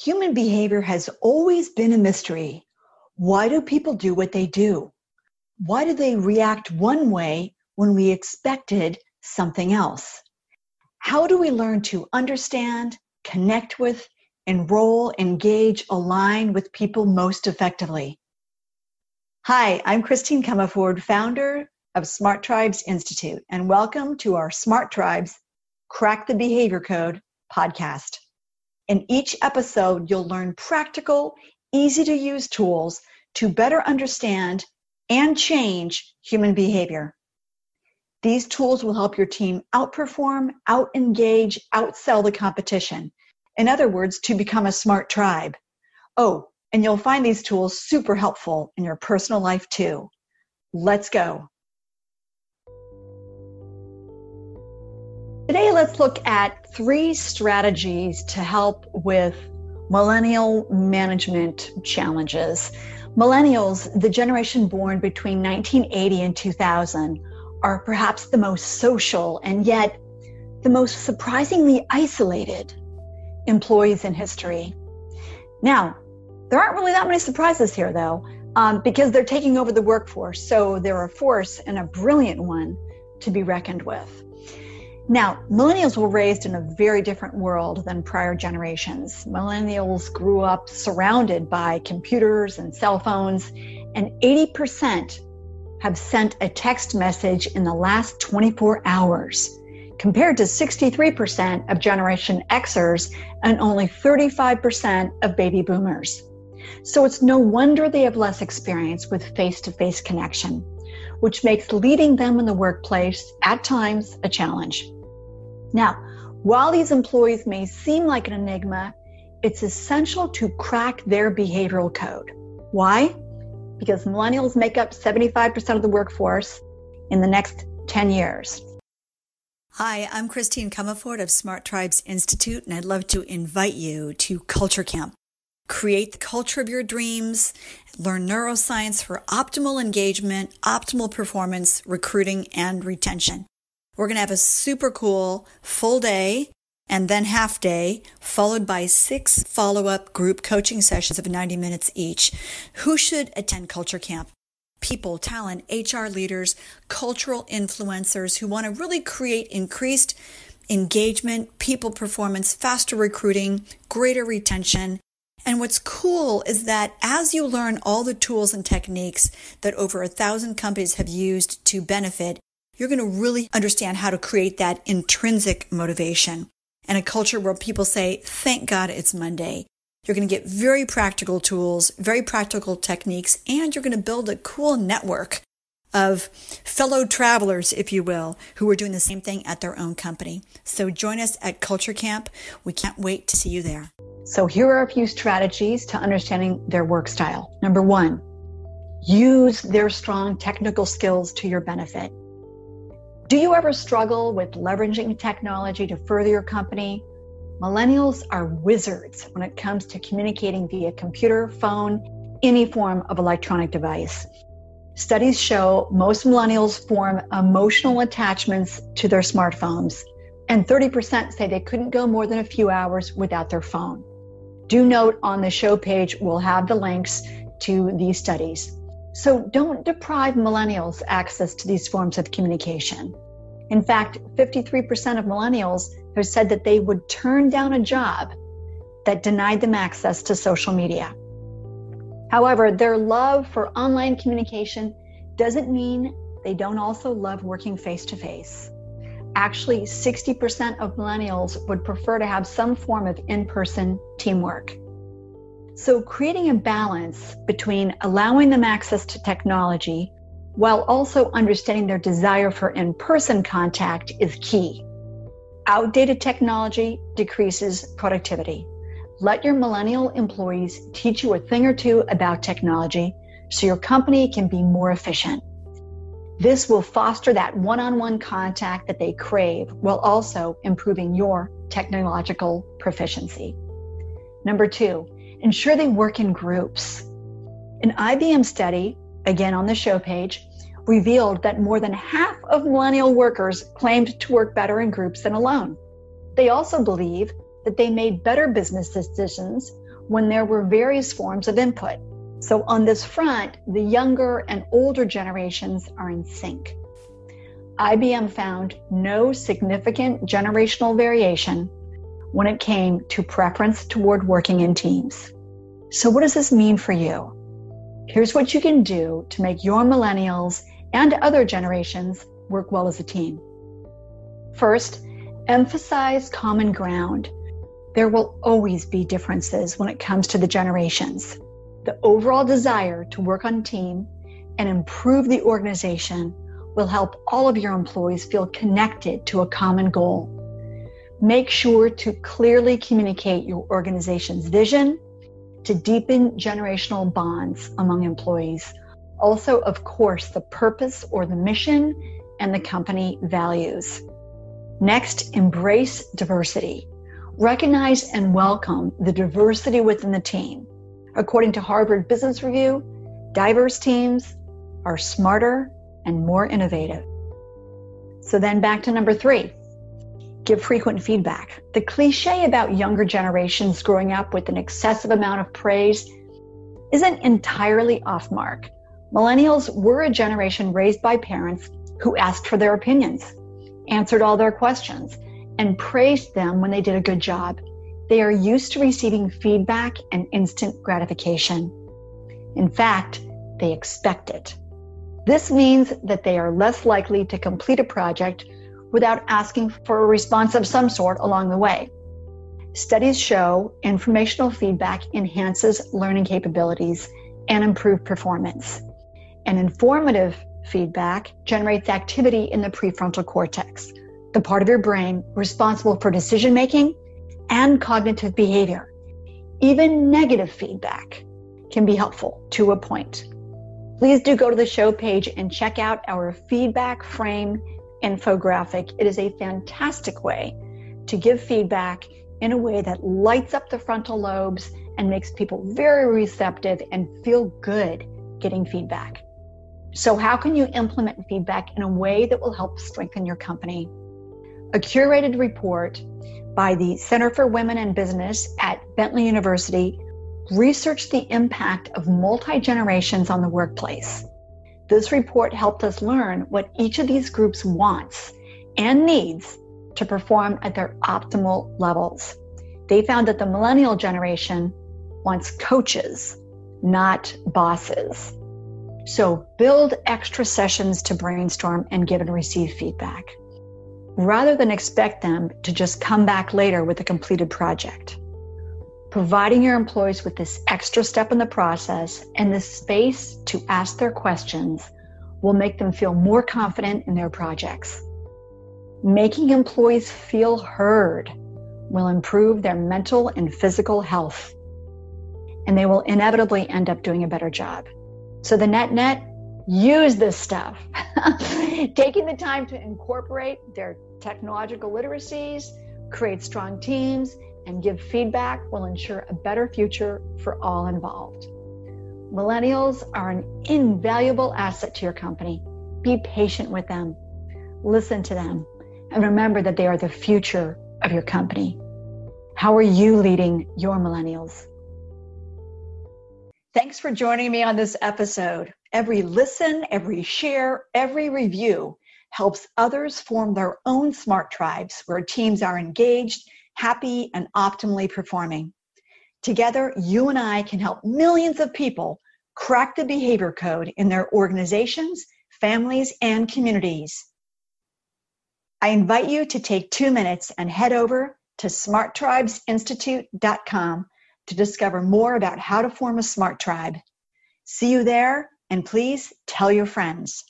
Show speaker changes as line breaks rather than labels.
Human behavior has always been a mystery. Why do people do what they do? Why do they react one way when we expected something else? How do we learn to understand, connect with, enroll, engage, align with people most effectively? Hi, I'm Christine Comaford, founder of Smart Tribes Institute, and welcome to our Smart Tribes Crack the Behavior Code podcast. In each episode, you'll learn practical, easy to use tools to better understand and change human behavior. These tools will help your team outperform, out engage, outsell the competition. In other words, to become a smart tribe. Oh, and you'll find these tools super helpful in your personal life too. Let's go. Today, let's look at three strategies to help with millennial management challenges. Millennials, the generation born between 1980 and 2000, are perhaps the most social and yet the most surprisingly isolated employees in history. Now, there aren't really that many surprises here, though, um, because they're taking over the workforce. So they're a force and a brilliant one to be reckoned with. Now, millennials were raised in a very different world than prior generations. Millennials grew up surrounded by computers and cell phones, and 80% have sent a text message in the last 24 hours, compared to 63% of Generation Xers and only 35% of baby boomers. So it's no wonder they have less experience with face to face connection, which makes leading them in the workplace at times a challenge. Now, while these employees may seem like an enigma, it's essential to crack their behavioral code. Why? Because millennials make up 75% of the workforce in the next 10 years.
Hi, I'm Christine Comaford of Smart Tribes Institute, and I'd love to invite you to Culture Camp. Create the culture of your dreams, learn neuroscience for optimal engagement, optimal performance, recruiting, and retention. We're going to have a super cool full day and then half day, followed by six follow up group coaching sessions of 90 minutes each. Who should attend Culture Camp? People, talent, HR leaders, cultural influencers who want to really create increased engagement, people performance, faster recruiting, greater retention. And what's cool is that as you learn all the tools and techniques that over a thousand companies have used to benefit, you're going to really understand how to create that intrinsic motivation and a culture where people say, thank God it's Monday. You're going to get very practical tools, very practical techniques, and you're going to build a cool network of fellow travelers, if you will, who are doing the same thing at their own company. So join us at Culture Camp. We can't wait to see you there.
So here are a few strategies to understanding their work style. Number one, use their strong technical skills to your benefit. Do you ever struggle with leveraging technology to further your company? Millennials are wizards when it comes to communicating via computer, phone, any form of electronic device. Studies show most millennials form emotional attachments to their smartphones, and 30% say they couldn't go more than a few hours without their phone. Do note on the show page, we'll have the links to these studies. So don't deprive millennials access to these forms of communication. In fact, 53% of millennials have said that they would turn down a job that denied them access to social media. However, their love for online communication doesn't mean they don't also love working face to face. Actually, 60% of millennials would prefer to have some form of in person teamwork. So, creating a balance between allowing them access to technology while also understanding their desire for in person contact is key. Outdated technology decreases productivity. Let your millennial employees teach you a thing or two about technology so your company can be more efficient. This will foster that one on one contact that they crave while also improving your technological proficiency. Number two, ensure they work in groups. An IBM study, again on the show page, revealed that more than half of millennial workers claimed to work better in groups than alone. They also believe that they made better business decisions when there were various forms of input. So, on this front, the younger and older generations are in sync. IBM found no significant generational variation when it came to preference toward working in teams. So, what does this mean for you? Here's what you can do to make your millennials and other generations work well as a team. First, emphasize common ground. There will always be differences when it comes to the generations. The overall desire to work on team and improve the organization will help all of your employees feel connected to a common goal. Make sure to clearly communicate your organization's vision to deepen generational bonds among employees. Also, of course, the purpose or the mission and the company values. Next, embrace diversity. Recognize and welcome the diversity within the team. According to Harvard Business Review, diverse teams are smarter and more innovative. So then back to number three give frequent feedback. The cliche about younger generations growing up with an excessive amount of praise isn't entirely off mark. Millennials were a generation raised by parents who asked for their opinions, answered all their questions, and praised them when they did a good job. They are used to receiving feedback and instant gratification. In fact, they expect it. This means that they are less likely to complete a project without asking for a response of some sort along the way. Studies show informational feedback enhances learning capabilities and improve performance. And informative feedback generates activity in the prefrontal cortex, the part of your brain responsible for decision making and cognitive behavior. Even negative feedback can be helpful to a point. Please do go to the show page and check out our feedback frame infographic. It is a fantastic way to give feedback in a way that lights up the frontal lobes and makes people very receptive and feel good getting feedback. So, how can you implement feedback in a way that will help strengthen your company? A curated report by the Center for Women in Business at Bentley University researched the impact of multi generations on the workplace. This report helped us learn what each of these groups wants and needs to perform at their optimal levels. They found that the millennial generation wants coaches, not bosses. So build extra sessions to brainstorm and give and receive feedback rather than expect them to just come back later with a completed project. Providing your employees with this extra step in the process and the space to ask their questions will make them feel more confident in their projects. Making employees feel heard will improve their mental and physical health, and they will inevitably end up doing a better job. So, the net net, use this stuff. Taking the time to incorporate their technological literacies, create strong teams, and give feedback will ensure a better future for all involved. Millennials are an invaluable asset to your company. Be patient with them, listen to them, and remember that they are the future of your company. How are you leading your millennials? Thanks for joining me on this episode. Every listen, every share, every review helps others form their own smart tribes where teams are engaged happy, and optimally performing. Together, you and I can help millions of people crack the behavior code in their organizations, families, and communities. I invite you to take two minutes and head over to smarttribesinstitute.com to discover more about how to form a smart tribe. See you there, and please tell your friends.